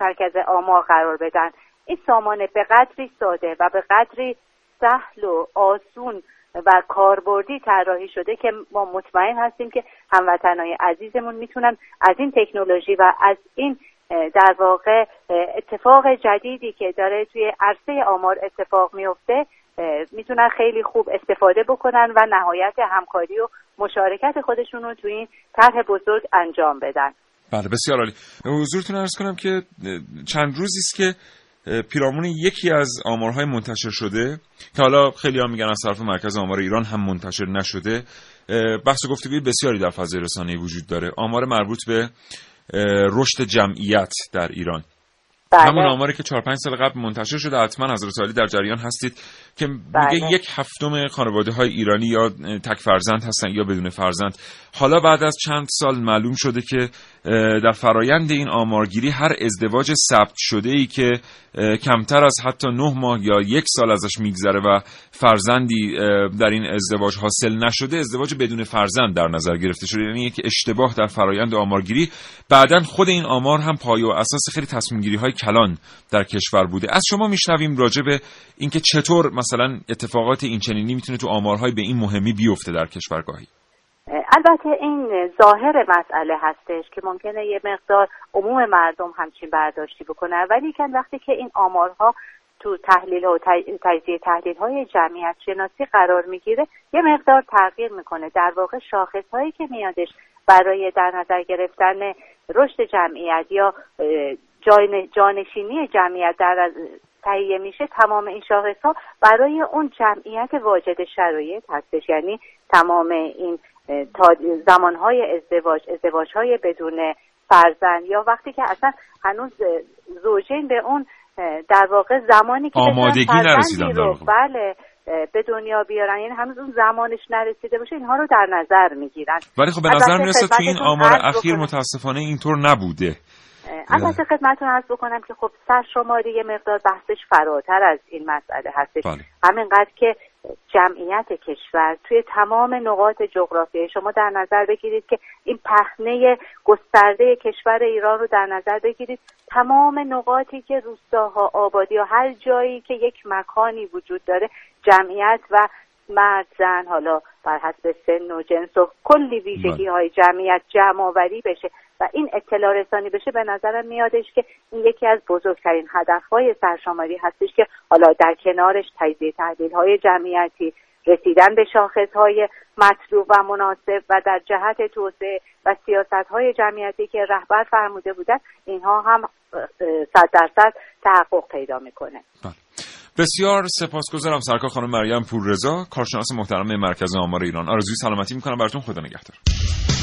مرکز آمار قرار بدن. این سامانه به قدری ساده و به قدری سهل و آسون و کاربردی طراحی شده که ما مطمئن هستیم که هموطنهای عزیزمون می‌تونن از این تکنولوژی و از این در واقع اتفاق جدیدی که داره توی عرصه آمار اتفاق میفته می‌تونن خیلی خوب استفاده بکنن و نهایت همکاری و مشارکت خودشون رو توی این طرح بزرگ انجام بدن. بله بسیار عالی. حضورتون ارز کنم که چند روزی است که پیرامون یکی از آمارهای منتشر شده که حالا خیلی هم میگن از طرف مرکز آمار ایران هم منتشر نشده بحث و گفتگوی بسیاری در فضای رسانه وجود داره. آمار مربوط به رشد جمعیت در ایران. بله. همون آماری که 4 5 سال قبل منتشر شده حتما حضرت عالی در جریان هستید. که بله. میگه یک هفتم خانواده های ایرانی یا تک فرزند هستن یا بدون فرزند. حالا بعد از چند سال معلوم شده که در فرایند این آمارگیری هر ازدواج ثبت شده ای که کمتر از حتی نه ماه یا یک سال ازش میگذره و فرزندی در این ازدواج حاصل نشده ازدواج بدون فرزند در نظر گرفته شده. یعنی یک اشتباه در فرایند آمارگیری. بعدا خود این آمار هم پایه و اساس خیلی تصمیم گیری های کلان در کشور بوده. از شما میشنویم راجع به اینکه چطور مثلا اتفاقات این چنینی می‌تونه تو آمارهای به این مهمی بیفته در کشورگاهی. البته این ظاهر مسئله هستش که ممکنه یه مقدار عموم مردم همچین برداشتی بکنه ولی که وقتی که این آمارها تو تحلیل و تجزیه تحلیل های جمعیت شناسی قرار می‌گیره یه مقدار تغییر می‌کنه. در واقع شاخص هایی که میادش برای در نظر گرفتن رشد جمعیت یا جانشینی جمعیت در تهیه میشه تمام این شاخص ها برای اون جمعیت واجد شرایط هستش. یعنی تمام این تا زمانهای ازدواج ازدواج های بدون فرزند یا وقتی که اصلا هنوز زوجین به اون در واقع زمانی که آمادگی نرسیدن رو بله به دنیا بیارن. یعنی هنوز اون زمانش نرسیده باشه اینها رو در نظر می‌گیرن. ولی خب به نظر می‌رسه تو این آمار اخیر متاسفانه اینطور نبوده. البته خدمتتون عرض بکنم که خب سرشماری یه مقدار بحثش فراتر از این مسئله هستش. بله. همینقدر که جمعیت کشور توی تمام نقاط جغرافیایی شما در نظر بگیرید که این پهنه گسترده کشور ایران رو در نظر بگیرید. تمام نقاطی که روستاها آبادی یا هر جایی که یک مکانی وجود داره جمعیت و مرد زن حالا بر حسب سن و جنس و کلی ویژگی های جمعیت جمع آوری بشه. و این اطلاع رسانی بشه به نظرم میادش که این یکی از بزرگترین هدفهای سرشماری هستش که حالا در کنارش تجزیه تحلیل های جمعیتی رسیدن به شاخص های مطلوب و مناسب و در جهت توسعه و سیاست های جمعیتی که رهبر فرموده بودن اینها هم صد درصد تحقق پیدا می‌کنه. بله. بسیار سپاسگزارم سرکار خانم مریم پوررضا کارشناس محترم مرکز آمار ایران. آرزوی سلامتی می‌کنم. براتون خدا نگهدار.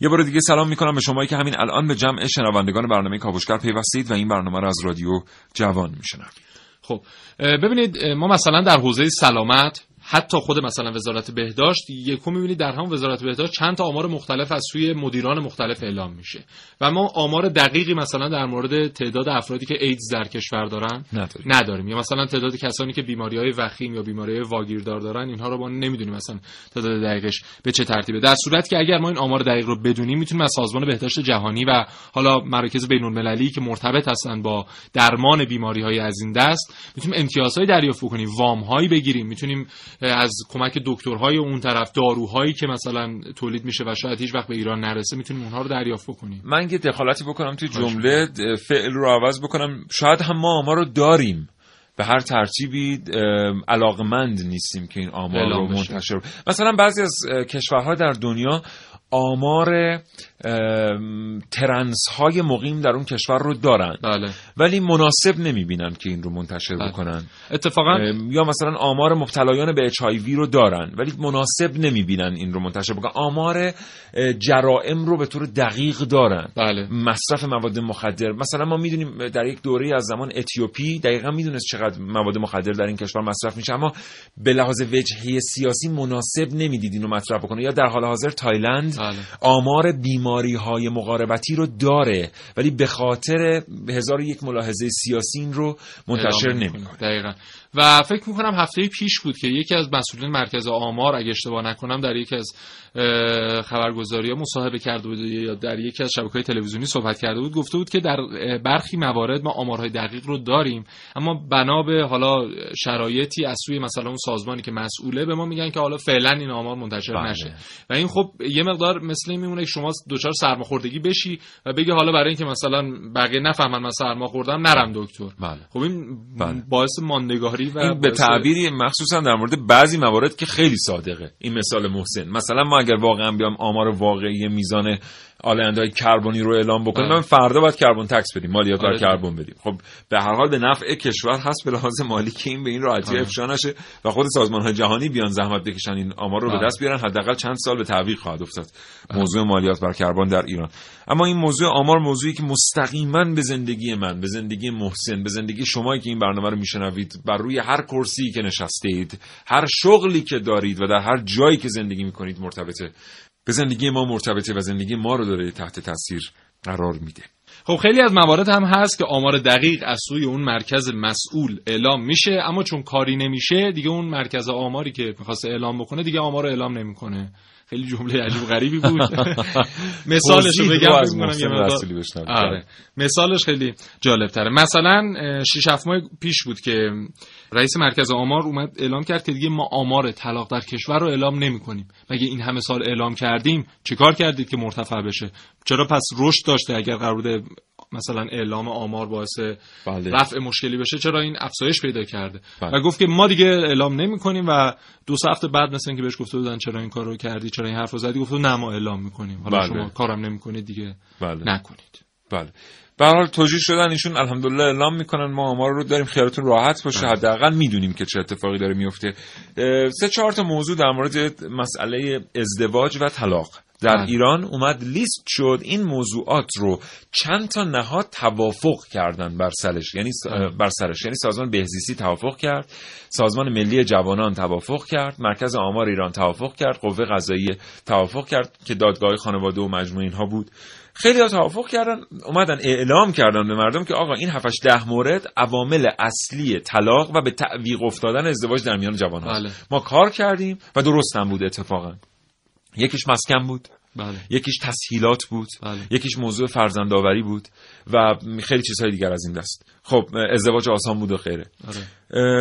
یه بار دیگه سلام می‌کنم به شمایی که همین الان به جمع شنوندگان برنامه کاوشگر پیوستید و این برنامه رو از رادیو جوان میشنوید. خب ببینید ما مثلا در حوزه سلامت حتی خود مثلا وزارت بهداشت یکم می‌بینید در همون وزارت بهداشت چند تا آمار مختلف از سوی مدیران مختلف اعلام میشه. و ما آمار دقیقی مثلا در مورد تعداد افرادی که ایدز در کشور دارن نداریم, نداریم. یا مثلا تعداد کسانی که بیماری های وخیم یا بیماری های واگیردار دارن اینها رو ما نمی‌دونیم مثلا تعداد دقیقش به چه ترتیبه. در صورتی که اگر ما این آمار دقیق رو بدونیم می‌تونیم از سازمان بهداشت جهانی و حالا مراکز بین المللی که مرتبط هستن با درمان بیماری های از این دست می‌تونیم امتیازهای دریافت کنیم وام هایی بگیریم. می‌تونیم از کمک دکترهای اون طرف داروهایی که مثلا تولید میشه و شاید هیچ وقت به ایران نرسه می‌تونیم اونها رو دریافت کنیم من یه دخالتی بکنم توی جمله فعل رو عوض بکنم. شاید هم ما آمار رو داریم. به هر ترتیبی علاقمند نیستیم که این آمار رو منتشر مثلا بعضی از کشورها در دنیا آمار ترنس های مقیم در اون کشور رو دارن. بله. ولی مناسب نمی‌بینن که این رو منتشر بله. بکنن اتفاقا یا مثلا آمار مبتلایان به اچ رو دارن ولی مناسب نمی‌بینن این رو منتشر بکنن آمار جرائم رو به طور دقیق دارن بله. مصرف مواد مخدر مثلا ما می‌دونیم در یک دوره از زمان اتیوپی دقیقا می‌دونست چقدر مواد مخدر در این کشور مصرف میشه اما به لحاظ وجهی سیاسی مناسب نمی‌دید اینو مطرح بکنه یا در حال حاضر تایلند بله. آمار بیماری های مقاربتی رو داره ولی به خاطر هزار یک ملاحظه سیاسی این رو منتشر نمی‌کنه. دقیقا. و فکر می‌کنم هفته پیش بود که یکی از مسئولین مرکز آمار اگه اشتباه نکنم در یکی از خبرگزاری ها مصاحبه کرده بود یا در یکی از شبکه های تلویزیونی صحبت کرده بود گفته بود که در برخی موارد ما آمارهای دقیق رو داریم اما بنا به حالا شرایطی از سوی مثلا اون سازمانی که مسئوله به ما میگن که حالا فعلا این آمار منتشر بله. نشه و این خب یه مقدار مثل این میمونه که شما دچار سرماخوردگی بشی و بگی حالا برای اینکه مثلا بقیه نفهمن من سرما خوردم نرم دکتر بله. خب این بله. باعث ماندگاری و این به تعبیری مخصوصا در مورد بعضی موارد که خیلی صادقه. این مثال محسن. مثلا ما اگر واقعا بیام آمار واقعی میزان آلنده های کربنی رو اعلام بکنیم بله. من فردا باید کربن تکس بدیم مالیات بر آره. کربن بدیم خب به هر حال به نفع کشور هست به لحاظ مالی که این به این راحتی آره. افشا نشه و خود سازمان های جهانی بیان زحمت بکشن این آمار رو به بله. دست بیارن حداقل چند سال به تعویق خواهد افتاد موضوع مالیات بر کربن در ایران اما این موضوع آمار موضوعی که مستقیما به زندگی من به زندگی محسن به زندگی شمایی که این برنامه رو میشنوید بر روی هر کرسی که نشسته اید هر شغلی که دارید و در هر جایی که زندگی می‌کنید مرتبطه به زندگی ما مرتبطه و زندگی ما رو داره تحت تاثیر قرار میده. خب خیلی از موارد هم هست که آمار دقیق از سوی اون مرکز مسئول اعلام میشه اما چون کاری نمیشه دیگه اون مرکز آماری که می‌خواسته اعلام بکنه دیگه آمار رو اعلام نمی‌کنه. خیلی جمله عجیب غریبی بود. *laughs* مثالش رو بگم. آره. مثالش خیلی جالب تره مثلا شش هفت ماه پیش بود که رئیس مرکز آمار اومد اعلام کرد که دیگه ما آمار طلاق در کشور رو اعلام نمی کنیم مگه این همه سال اعلام کردیم چیکار کردید که مرتفع بشه چرا پس رشد داشته اگر قرار بوده مثلا اعلام آمار باعث بله. رفع مشکلی بشه چرا این افزایش پیدا کرده بله. و گفت که ما دیگه اعلام نمی کنیم و دو سه هفته بعد مثلا که بهش گفته بودن چرا این کار رو کردی چرا این حرف رو زدی گفت نه ما اعلام می‌کنیم حالا بله. شما کارم نمی‌کنید دیگه بله. نکنید بله به حال توجیه شدن ایشون الحمدلله اعلام می‌کنن ما آمار رو داریم خیالتون راحت باشه بله. حداقل می‌دونیم که چه اتفاقی داره میفته سه چهار تا موضوع در مورد مسئله ازدواج و طلاق در. ایران اومد لیست شد این موضوعات رو چند تا نهاد توافق کردن بر سرش یعنی. بر سرش یعنی سازمان بهزیستی توافق کرد سازمان ملی جوانان توافق کرد مرکز آمار ایران توافق کرد قوه قضاییه توافق کرد که دادگاه خانواده و مجموعه اینها بود خیلی ها توافق کردن اومدن اعلام کردن به مردم که آقا این 7 ده مورد عوامل اصلی طلاق و به تعویق افتادن ازدواج در میان جوان بله. ما کار کردیم و درست هم بود اتفاقا یکیش مسکن بود. بله. یکیش تسهیلات بود. بله. یکیش موضوع فرزندآوری بود. و خیلی چیزهای دیگر از این دست. خب ازدواج آسان بود و غیره آره.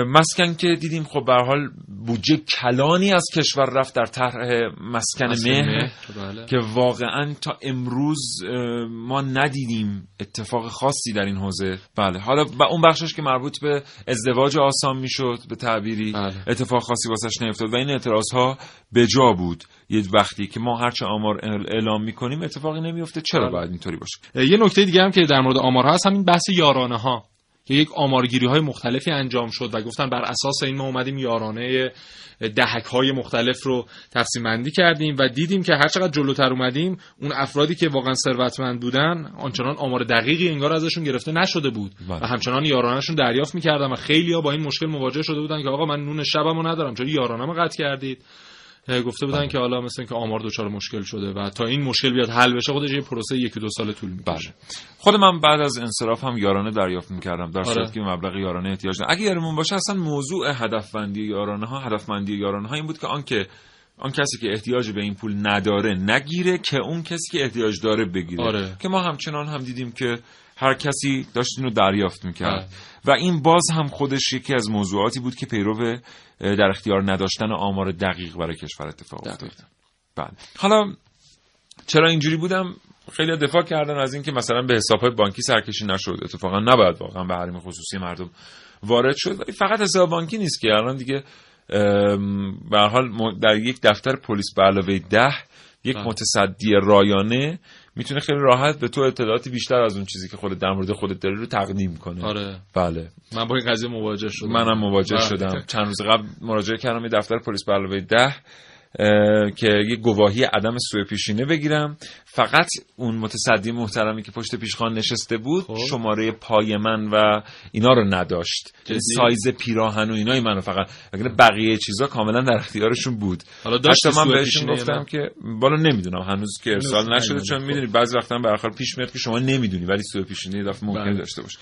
مسکن که دیدیم خب به حال بودجه کلانی از کشور رفت در طرح مسکن مسکن مهر بله. که واقعا تا امروز ما ندیدیم اتفاق خاصی در این حوزه بله حالا و اون بخشش که مربوط به ازدواج آسان می‌شد به تعبیری بله. اتفاق خاصی واسش نیفتاد و این اعتراض ها به جا بود یه وقتی که ما هرچه آمار اعلام می‌کنیم اتفاقی نمیفته چرا بله. باید اینطوری باشه یه نکته دیگه هم که در مورد آمارها هست همین بحث یارانه ها که یک آمارگیری های مختلفی انجام شد و گفتن بر اساس این ما اومدیم یارانه دهک های مختلف رو تقسیم بندی کردیم و دیدیم که هر چقدر جلوتر اومدیم اون افرادی که واقعا ثروتمند بودن آنچنان آمار دقیقی انگار ازشون گرفته نشده بود بله. و همچنان یارانهشون دریافت می‌کردن و خیلی ها با این مشکل مواجه شده بودن که آقا من نون شبمو ندارم چرا یارانه‌مو قطع کردید گفته بودن که حالا مثلا که آمار دچار مشکل شده و تا این مشکل بیاد حل بشه خودش یه پروسه یکی دو سال طول می‌کشه. بله. خود من بعد از انصراف هم یارانه دریافت می‌کردم در آره. صورتی که مبلغ یارانه احتیاج دارم اگه یادمون باشه اصلا موضوع هدفمندی یارانه ها هدفمندی یارانه ها این بود که آنکه آن کسی که احتیاج به این پول نداره نگیره که اون کسی که احتیاج داره بگیره. آره. که ما همچنان هم دیدیم که هر کسی داشت این رو دریافت می‌کرد. بله. و این باز هم خودش یکی از موضوعاتی بود که پیرو در اختیار نداشتن آمار دقیق برای کشور اتفاق افتاد. بله. حالا چرا اینجوری بودم؟ خیلی دفاع کردن از اینکه مثلا به حسابهای بانکی سرکشی نشد. اتفاقا نباید واقعا به حریم خصوصی مردم وارد شد. ولی فقط حساب بانکی نیست که الان دیگه به حال در یک دفتر پلیس به علاوه ده یک. متصدی رایانه می‌تونه خیلی راحت به تو اطلاعاتی بیشتر از اون چیزی که خودت در مورد خودت داری رو تقدیم کنه. آره. بله. من با این قضیه مواجه شدم. منم مواجه بله. شدم. *laughs* چند روز قبل مراجعه کردم به دفتر پلیس به علاوه ده که یه گواهی عدم سوء پیشینه بگیرم. فقط اون متصدی محترمی که پشت پیشخان نشسته بود خب. شماره پای من و اینا رو نداشت جدی؟ سایز پیراهن و اینای منو فقط اگر بقیه چیزا کاملا در اختیارشون بود حالا داشتی حتی من بهشون گفتم من؟ که بالا نمی‌دونم هنوز که ارسال نشده چون. می‌دونی بعضی وقتا به حال پیش میاد که شما نمی‌دونی ولی سوء پیشینه یه دفعه ممکنه بله. داشته باشه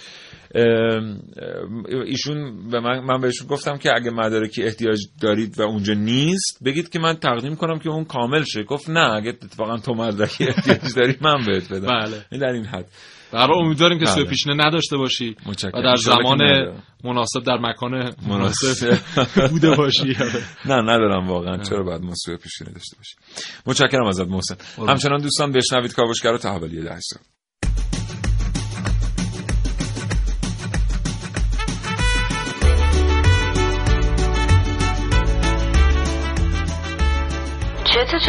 ایشون به من, من بهشون گفتم که اگه مدارکی احتیاج دارید و اونجا نیست بگید که من تقدیم کنم که اون کامل شه گفت نه اگه اتفاقا تو مدرکی احتیاج داری من بهت بدم بله. این در این حد برای امیدواریم که بله. سوء پیشینه نداشته باشی متشکرم. و در زمان. مناسب در مکان مناسب. بوده باشی *laughs* نه ندارم واقعا چرا باید ما سوء پیشینه داشته باشیم متشکرم ازت محسن. همچنان دوستان بشنوید کاوشگر تا حوالی ده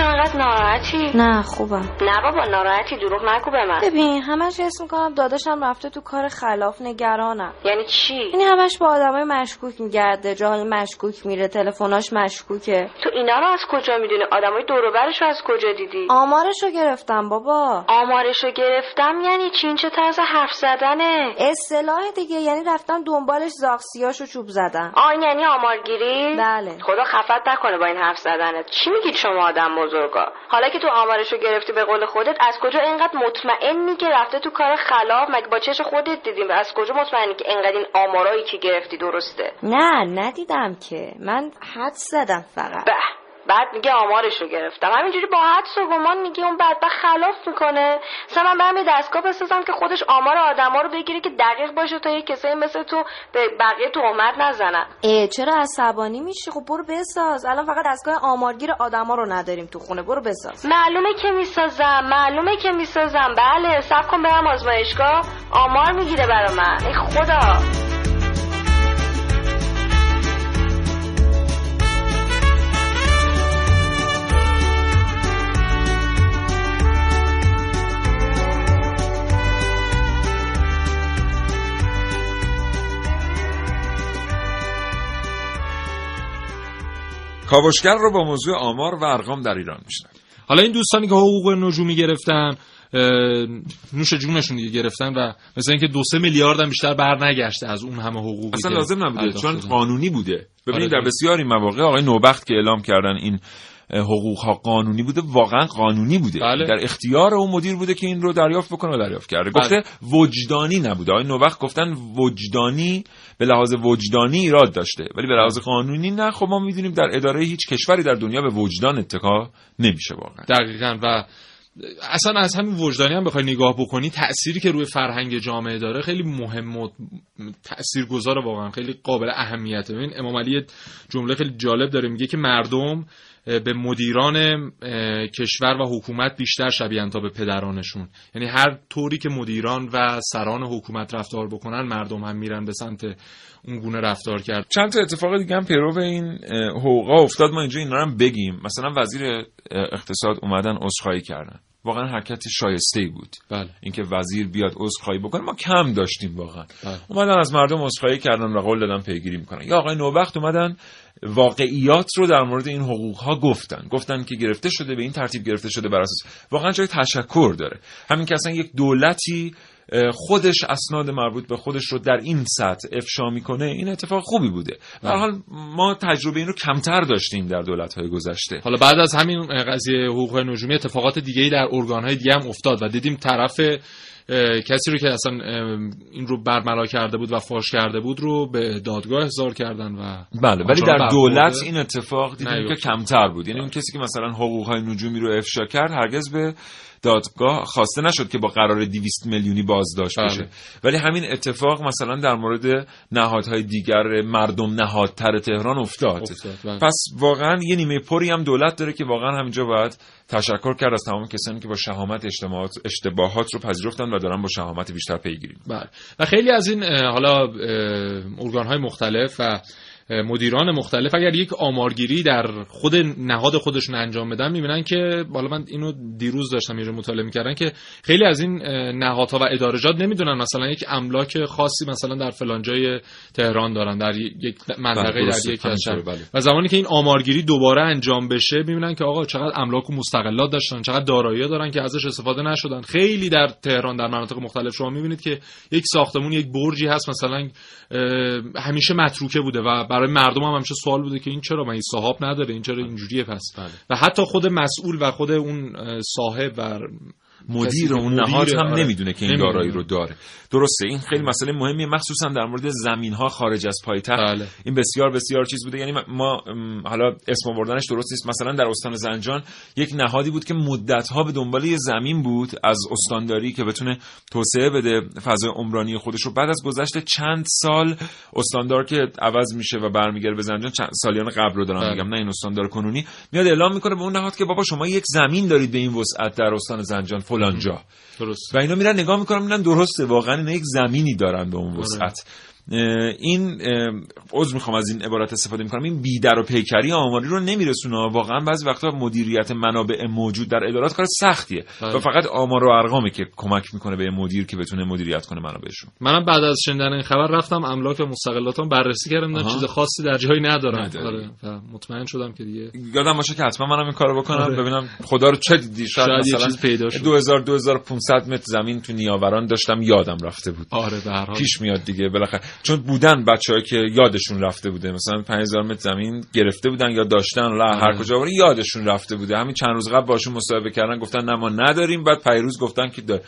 چرا انقدر ناراحتی؟ نه خوبم. نه بابا ناراحتی دروغ نگو به من. ببین همش حس می‌کنم داداشم رفته تو کار خلاف نگرانم. یعنی چی؟ یعنی همش با آدمای مشکوک میگرده جاهای مشکوک میره تلفناش مشکوکه. تو اینا رو از کجا می‌دونی؟ آدمای دور و برش رو از کجا دیدی؟ آمارشو گرفتم بابا. آمارشو گرفتم یعنی چی؟ این چه طرز حرف زدنه؟ اصطلاح دیگه یعنی رفتم دنبالش زاغسیاشو چوب زدم. آن یعنی آمارگیری؟ بله. خدا خفت نکنه با این حرف زدنت. چی میگید شما آدم بزرگا. حالا که تو آمارشو گرفتی به قول خودت از کجا اینقدر مطمئنی که رفته تو کار خلاف؟ مگه با چش خودت دیدیم و از کجا مطمئنی که اینقدر این آمارایی که گرفتی درسته؟ نه ندیدم که. من حد زدم فقط. به. بعد میگه آمارش رو گرفتم. همینجوری با حدس و گمان میگه اون بدبخت خلاف می‌کنه. مثلا من برم یه دستگاه بسازم که خودش آمار آدما رو بگیره که دقیق باشه تا یه کسایی مثل تو به بقیه تهمت نزنن. اه چرا عصبانی میشی؟ خب برو بساز. الان فقط دستگاه آمارگیر آدما رو نداریم تو خونه. برو بساز. معلومه که می‌سازم. معلومه که می‌سازم. بله سب کن برم آزمایشگاه. آمار می‌گیره برا من. ای خدا. کاوشگر رو با موضوع آمار و ارقام در ایران میشنن حالا این دوستانی که حقوق نجومی گرفتن نوش جونشون دیگه گرفتن و مثلا اینکه دو سه میلیارد هم بیشتر بر نگشته از اون همه حقوقی اصلا لازم نبوده چون. قانونی بوده ببینید آره. در بسیاری مواقع آقای نوبخت که اعلام کردن این حقوق ها قانونی بوده واقعا قانونی بوده. بله. در اختیار اون مدیر بوده که این رو دریافت بکنه و دریافت کرده. بله. گفته وجدانی نبوده. آقای نوبخت گفتن وجدانی به لحاظ وجدانی ایراد داشته. ولی به لحاظ قانونی نه. خب ما می‌دونیم در اداره هیچ کشوری در دنیا به وجدان اتکا نمیشه واقعا. دقیقا. و اصلا از همین وجدانی هم بخوای نگاه بکنی تأثیری که روی فرهنگ جامعه داره خیلی مهم و تاثیرگذار واقعا. خیلی قابل اهمیته. ببین امام علی جمله خیلی جالب داره. میگه که مردم به مدیران کشور و حکومت بیشتر شبیهن تا به پدرانشون. یعنی هر طوری که مدیران و سران حکومت رفتار بکنن مردم هم میرن به سمت اون گونه رفتار کرد. چند تا اتفاق دیگه هم پیرو این حقوقا افتاد ما اینجا اینا رو هم بگیم. مثلا وزیر اقتصاد اومدن عذرخواهی کردن. واقعا حرکت شایسته ای بود. بله. اینکه وزیر بیاد عذرخواهی بکنه. ما کم داشتیم واقعا. بله. اومدن از مردم عذرخواهی کردن و قول دادن پیگیری می‌کنن. یا آقای نوبخت اومدن واقعیات رو در مورد این حقوق ها گفتن. گفتن که گرفته شده به این ترتیب گرفته شده بر اساس واقعا جای تشکر داره. همین که اصلا یک دولتی خودش اسناد مربوط به خودش رو در این سطح افشا می‌کنه این اتفاق خوبی بوده. در حال ما تجربه این رو کمتر داشتیم در دولت های گذشته. حالا بعد از همین قضیه حقوق نجومی اتفاقات دیگه در ارگانهای دیگه هم افتاد و دیدیم طرف کسی رو که اصلا این رو برملا کرده بود و فاش کرده بود رو به دادگاه احضار کردن و بله ولی در دولت این اتفاق دیدیم که. کمتر بود یعنی اون کسی که مثلا حقوق های نجومی رو افشا کرد هرگز به دادگاه خواسته نشد که با قرار 200 میلیونی بازداشت بله. بشه ولی همین اتفاق مثلا در مورد نهادهای دیگر مردم نهادتر تهران افتاد, افتاد، بله. پس واقعا یه نیمه پری هم دولت داره که واقعا همینجا باید تشکر کرد از تمام کسانی که با شهامت اشتباهات, رو پذیرفتن و دارن با شهامت بیشتر پیگیری بله. و خیلی از این حالا ارگان های مختلف و مدیران مختلف اگر یک آمارگیری در خود نهاد خودشون انجام بدن می‌بینن که بالا من اینو دیروز داشتم یه جا مطالعه می‌کردن که خیلی از این نهادها و ادارجات نمی‌دونن مثلا یک املاک خاصی مثلا در فلان جای تهران دارن در یک منطقه. در یک همینطوره، بله. و زمانی که این آمارگیری دوباره انجام بشه می‌بینن که آقا چقدر املاک و مستقلات داشتن چقدر دارایی دارن که ازش استفاده نشدن خیلی در تهران در مناطق مختلف شما می‌بینید که یک ساختمون یک برجی هست مثلا همیشه متروکه بوده و برای مردم هم همیشه سوال بوده که این چرا من این صاحب نداره این چرا اینجوریه پس و حتی خود مسئول و خود اون صاحب و مدیر اون نهاد هم آره. نمی‌دونه که این. دارایی رو داره درسته. این خیلی مسئله مهمیه. مخصوصا در مورد زمین ها خارج از پایتخت. بله. این بسیار بسیار چیز بوده. یعنی ما حالا اسم آوردنش درست نیست. مثلا در استان زنجان یک نهادی بود که مدت ها به دنبال یه زمین بود از استانداری که بتونه توسعه بده فضای عمرانی خودش رو. بعد از گذشت چند سال استاندار که عوض میشه و برمیگرده به زنجان چند سالیان قبل رو دارم بله. میگم نه این استاندار کنونی میاد اعلام می‌کنه به اون نهاد که بابا شما یک زمین دارید به این وسعت در استان زنجان فلان جا. درست. و اینا میرن نگاه می‌کنن می‌بینن درسته واقعا اینا یک زمینی دارن به اون وسعت. اه، این عذر می‌خوام از این عبارت استفاده می‌کنم. این بیدر و پیکری آماری رو نمیرسونه. واقعا بعضی وقتا مدیریت منابع موجود در ادارات کار سختیه. بله. و فقط آمار و ارقامه که کمک می‌کنه به مدیر که بتونه مدیریت کنه منابعشون. منم بعد از شنیدن این خبر رفتم املاک مستقلاتم بررسی کردم دیدم آها. چیز خاصی در جایی ندارم. آره. مطمئن شدم که دیگه یادم باشه که حتما منم این کارو بکنم. آره. ببینم خدا رو چه دیدی. شاید, شاید مثلا چیز پیدا شد. 2000 2500 متر زمین تو نیاوران داشتم یادم رفته بود. آره به هر حال. پیش میاد دیگه. بالاخره چون بودن بچه‌ای که یادشون رفته بوده. مثلا 5000 متر زمین گرفته بودن یا داشتن لا هر کجا بره یادشون رفته بوده. همین چند روز قبل باشون مصاحبه کردن گفتن نه ما نداریم. بعد پیروز گفتن که داره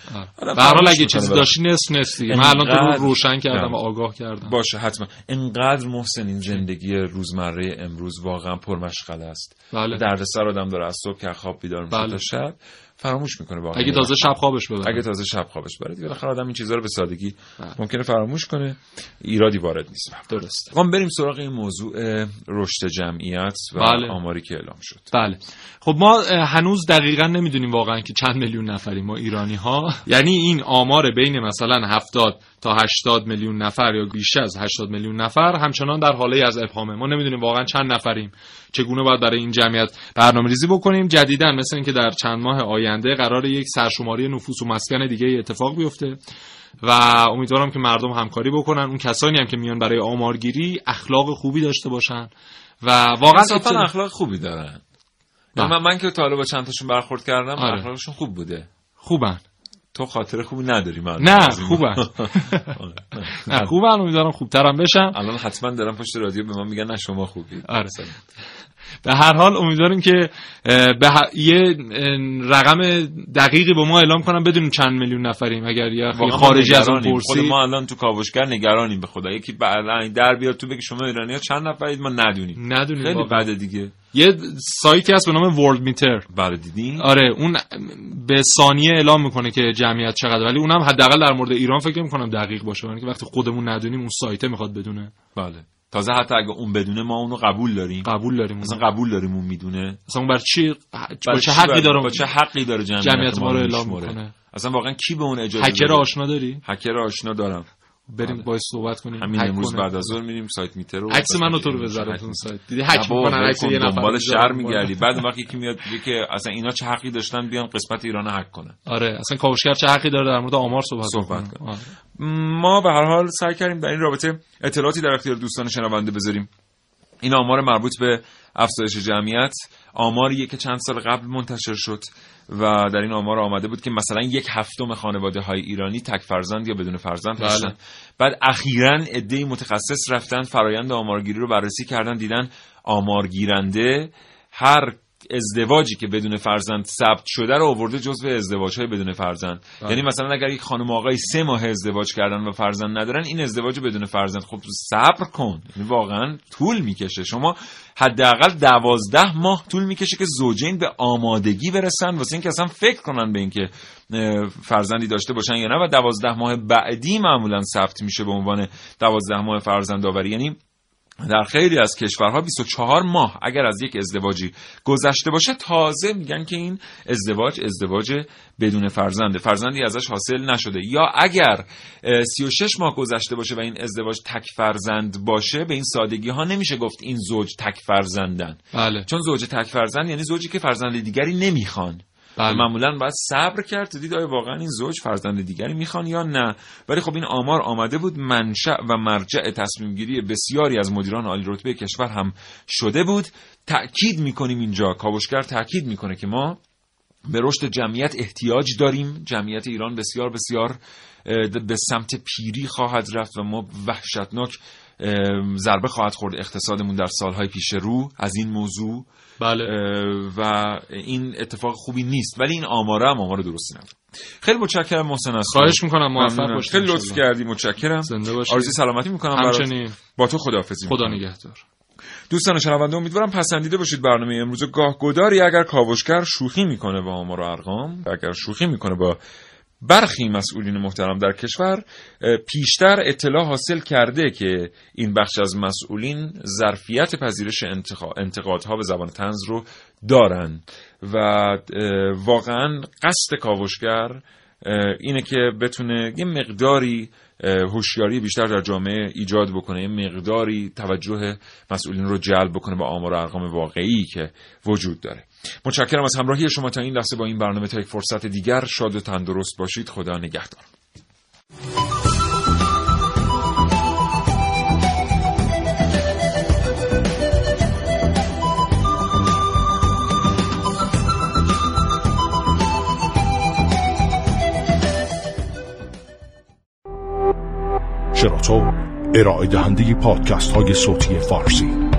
به هر حال اگه چیزی داشتی نصف نصف دیگه من الان تو روشن کردم. و آگاه کردم. باشه حتما. انقدر محسن این زندگی روزمره امروز واقعا پرمشغله است. بله. دردسر آدم داره از صبح که خواب بیدار میشه بله. تا شب. فراموش می‌کنه واقعا اگه تازه شب خوابش ببره. اگه تازه شب خوابش بره دیگه بالاخره آدم این چیزا رو به سادگی ممکنه فراموش کنه. ایرادی وارد نیست. درست ما بریم سراغ این موضوع رشد جمعیت و بله. آماری که اعلام شد. بله. خب ما هنوز دقیقا نمی‌دونیم واقعا که چند میلیون نفریم ما ایرانی ها *laughs* یعنی این آمار بین مثلا 70 تا 80 میلیون نفر یا بیش از 80 میلیون نفر همچنان در حاله از ابهامه. ما نمی‌دونیم واقعا چند نفریم. چگونه باید برای این جمعیت برنامه ریزی بکنیم؟ جدیدا مثل اینکه در چند ماه آینده قرار یک سرشماری نفوس و مسکن دیگه اتفاق بیفته و امیدوارم که مردم همکاری بکنن. اون کسانی هم که میان برای آمارگیری اخلاق خوبی داشته باشن و واقعا اطلاع- اخلاق خوبی دارن. بله. من, من که تا با چند تاشون برخورد کردم آره. اخلاقشون خوب بوده. خوبن. تو خاطر خوبی نداری من نه خوبن. *laughs* نه خوبن. امیدوارم خوبترم بشم الان حتما دارم پشت رادیو به من میگن نه شما خوبی آره. به هر حال امیدواریم که به ه- یه رقم دقیقی به ما اعلام کنم بدونیم چند میلیون نفریم. اگر یه ما خارجی از اون نگرانیم. خود پرسی ما الان تو کاوشگر نگرانیم به خدا. یکی بعدا در بیاد تو بگی شما ایرانی ها چند نفرید؟ ما ندونیم. ندونیم خیلی. بده دیگه. یه سایتی هست به نام ورلد میتر بله دیدین؟ آره اون به ثانیه اعلام می‌کنه که جمعیت چقدر ولی اونم حداقل در مورد ایران فکر می‌کنم دقیق باشه. یعنی که وقتی خودمون ندونیم اون سایته می‌خواد بدونه. بله. تازه حتی اگه اون بدونه ما اونو قبول داریم. قبول داریم. مثلا قبول داریم اون می‌دونه. مثلا اون بر چی با برای چه حقی داره با چه حقی داره جمعیت, جمعیت ما رو اعلام؟ می‌کنه؟ اصلا واقعا کی به اون اجازه هکر؟ آشنا داری؟ هکر آشنا دارم. بریم باش صحبت کنیم همین امروز. بعد از ظهر میریم سایت میتر رو عکس منو تو رو هک بذاره تو سایت. دیدی هک می‌کنن عکس یه نفر دنبال. شر میگردی. بعد اون وقت یکی میاد میگه که اصلا اینا چه حقی داشتن بیان قسمت ایران هک کنن. آره اصلا کاوشگر چه حقی داره در مورد آمار صحبت, صحبت کنه. آره. ما به هر حال سعی کردیم در این رابطه اطلاعاتی در اختیار دوستان شنونده بذاریم. این آمار مربوط به افزایش جمعیت آماریه که چند سال قبل منتشر شد و در این آمار آمده بود که مثلا یک هفتم خانواده های ایرانی تک فرزند یا بدون فرزند بله. هستن بعد اخیرا عده‌ای متخصص رفتن فرایند آمارگیری رو بررسی کردن دیدن آمارگیرنده هر ازدواجی که بدون فرزند ثبت شده رو آورده جزو ازدواج های بدون فرزند. بله. یعنی مثلا اگر یک خانم و آقای سه ماه ازدواج کردن و فرزند ندارن این ازدواج بدون فرزند خب صبر کن. یعنی واقعا طول می‌کشه. شما حداقل دوازده ماه طول می‌کشه که زوجین به آمادگی برسن واسه اینکه اصلا فکر کنن به اینکه فرزندی داشته باشن یا نه. و دوازده ماه بعدی معمولا ثبت میشه به عنوان دوازده ماه فرزند آوری یعنی در خیلی از کشورها 24 ماه اگر از یک ازدواجی گذشته باشه تازه میگن که این ازدواج ازدواج بدون فرزنده فرزندی ازش حاصل نشده. یا اگر اه، 36 ماه گذشته باشه و این ازدواج تک فرزند باشه به این سادگی ها نمیشه گفت این زوج تک فرزندن. بله. چون زوج تک فرزند یعنی زوجی که فرزند دیگری نمی‌خوان. بله. معمولا باید صبر کرد تا دید آیا واقعا این زوج فرزند دیگری می‌خوان یا نه. ولی خب این آمار آمده بود. منشأ و مرجع تصمیم گیری بسیاری از مدیران عالی رتبه کشور هم شده بود. تأکید می‌کنیم اینجا. کاوشگر تأکید می‌کنه که ما به رشد جمعیت احتیاج داریم. جمعیت ایران بسیار بسیار به سمت پیری خواهد رفت و ما وحشتناک ضربه خواهد خورد اقتصادمون در سالهای پیش رو از این موضوع. بله. و این اتفاق خوبی نیست ولی این آماره هم آمار درستی نداره خیلی متشکرم محسن از خواهش می‌کنم موفق. باشید خیلی لطف. کردی متشکرم. زنده باشید. آرزوی سلامتی می‌کنم همچنین. با تو خداحافظی خدا. نگهدار. دوستان شنونده امیدوارم پسندیده باشید برنامه امروز گاه گداری اگر کاوشگر شوخی می‌کنه با آمار و ارقام اگر شوخی می‌کنه با برخی مسئولین محترم در کشور پیشتر اطلاع حاصل کرده که این بخش از مسئولین ظرفیت پذیرش انتقا- انتقادها به زبان تنز رو دارن. و واقعا قصد کاوشگر اینه که بتونه یه مقداری هوشیاری بیشتر در جامعه ایجاد بکنه یه مقداری توجه مسئولین رو جلب بکنه به آمار و ارقام واقعی که وجود داره. متشکرم از همراهی شما تا این لحظه با این برنامه تا یک فرصت دیگر شاد و تندرست باشید. خدا نگهدار. شراطو ارائه دهنده پادکست های صوتی فارسی.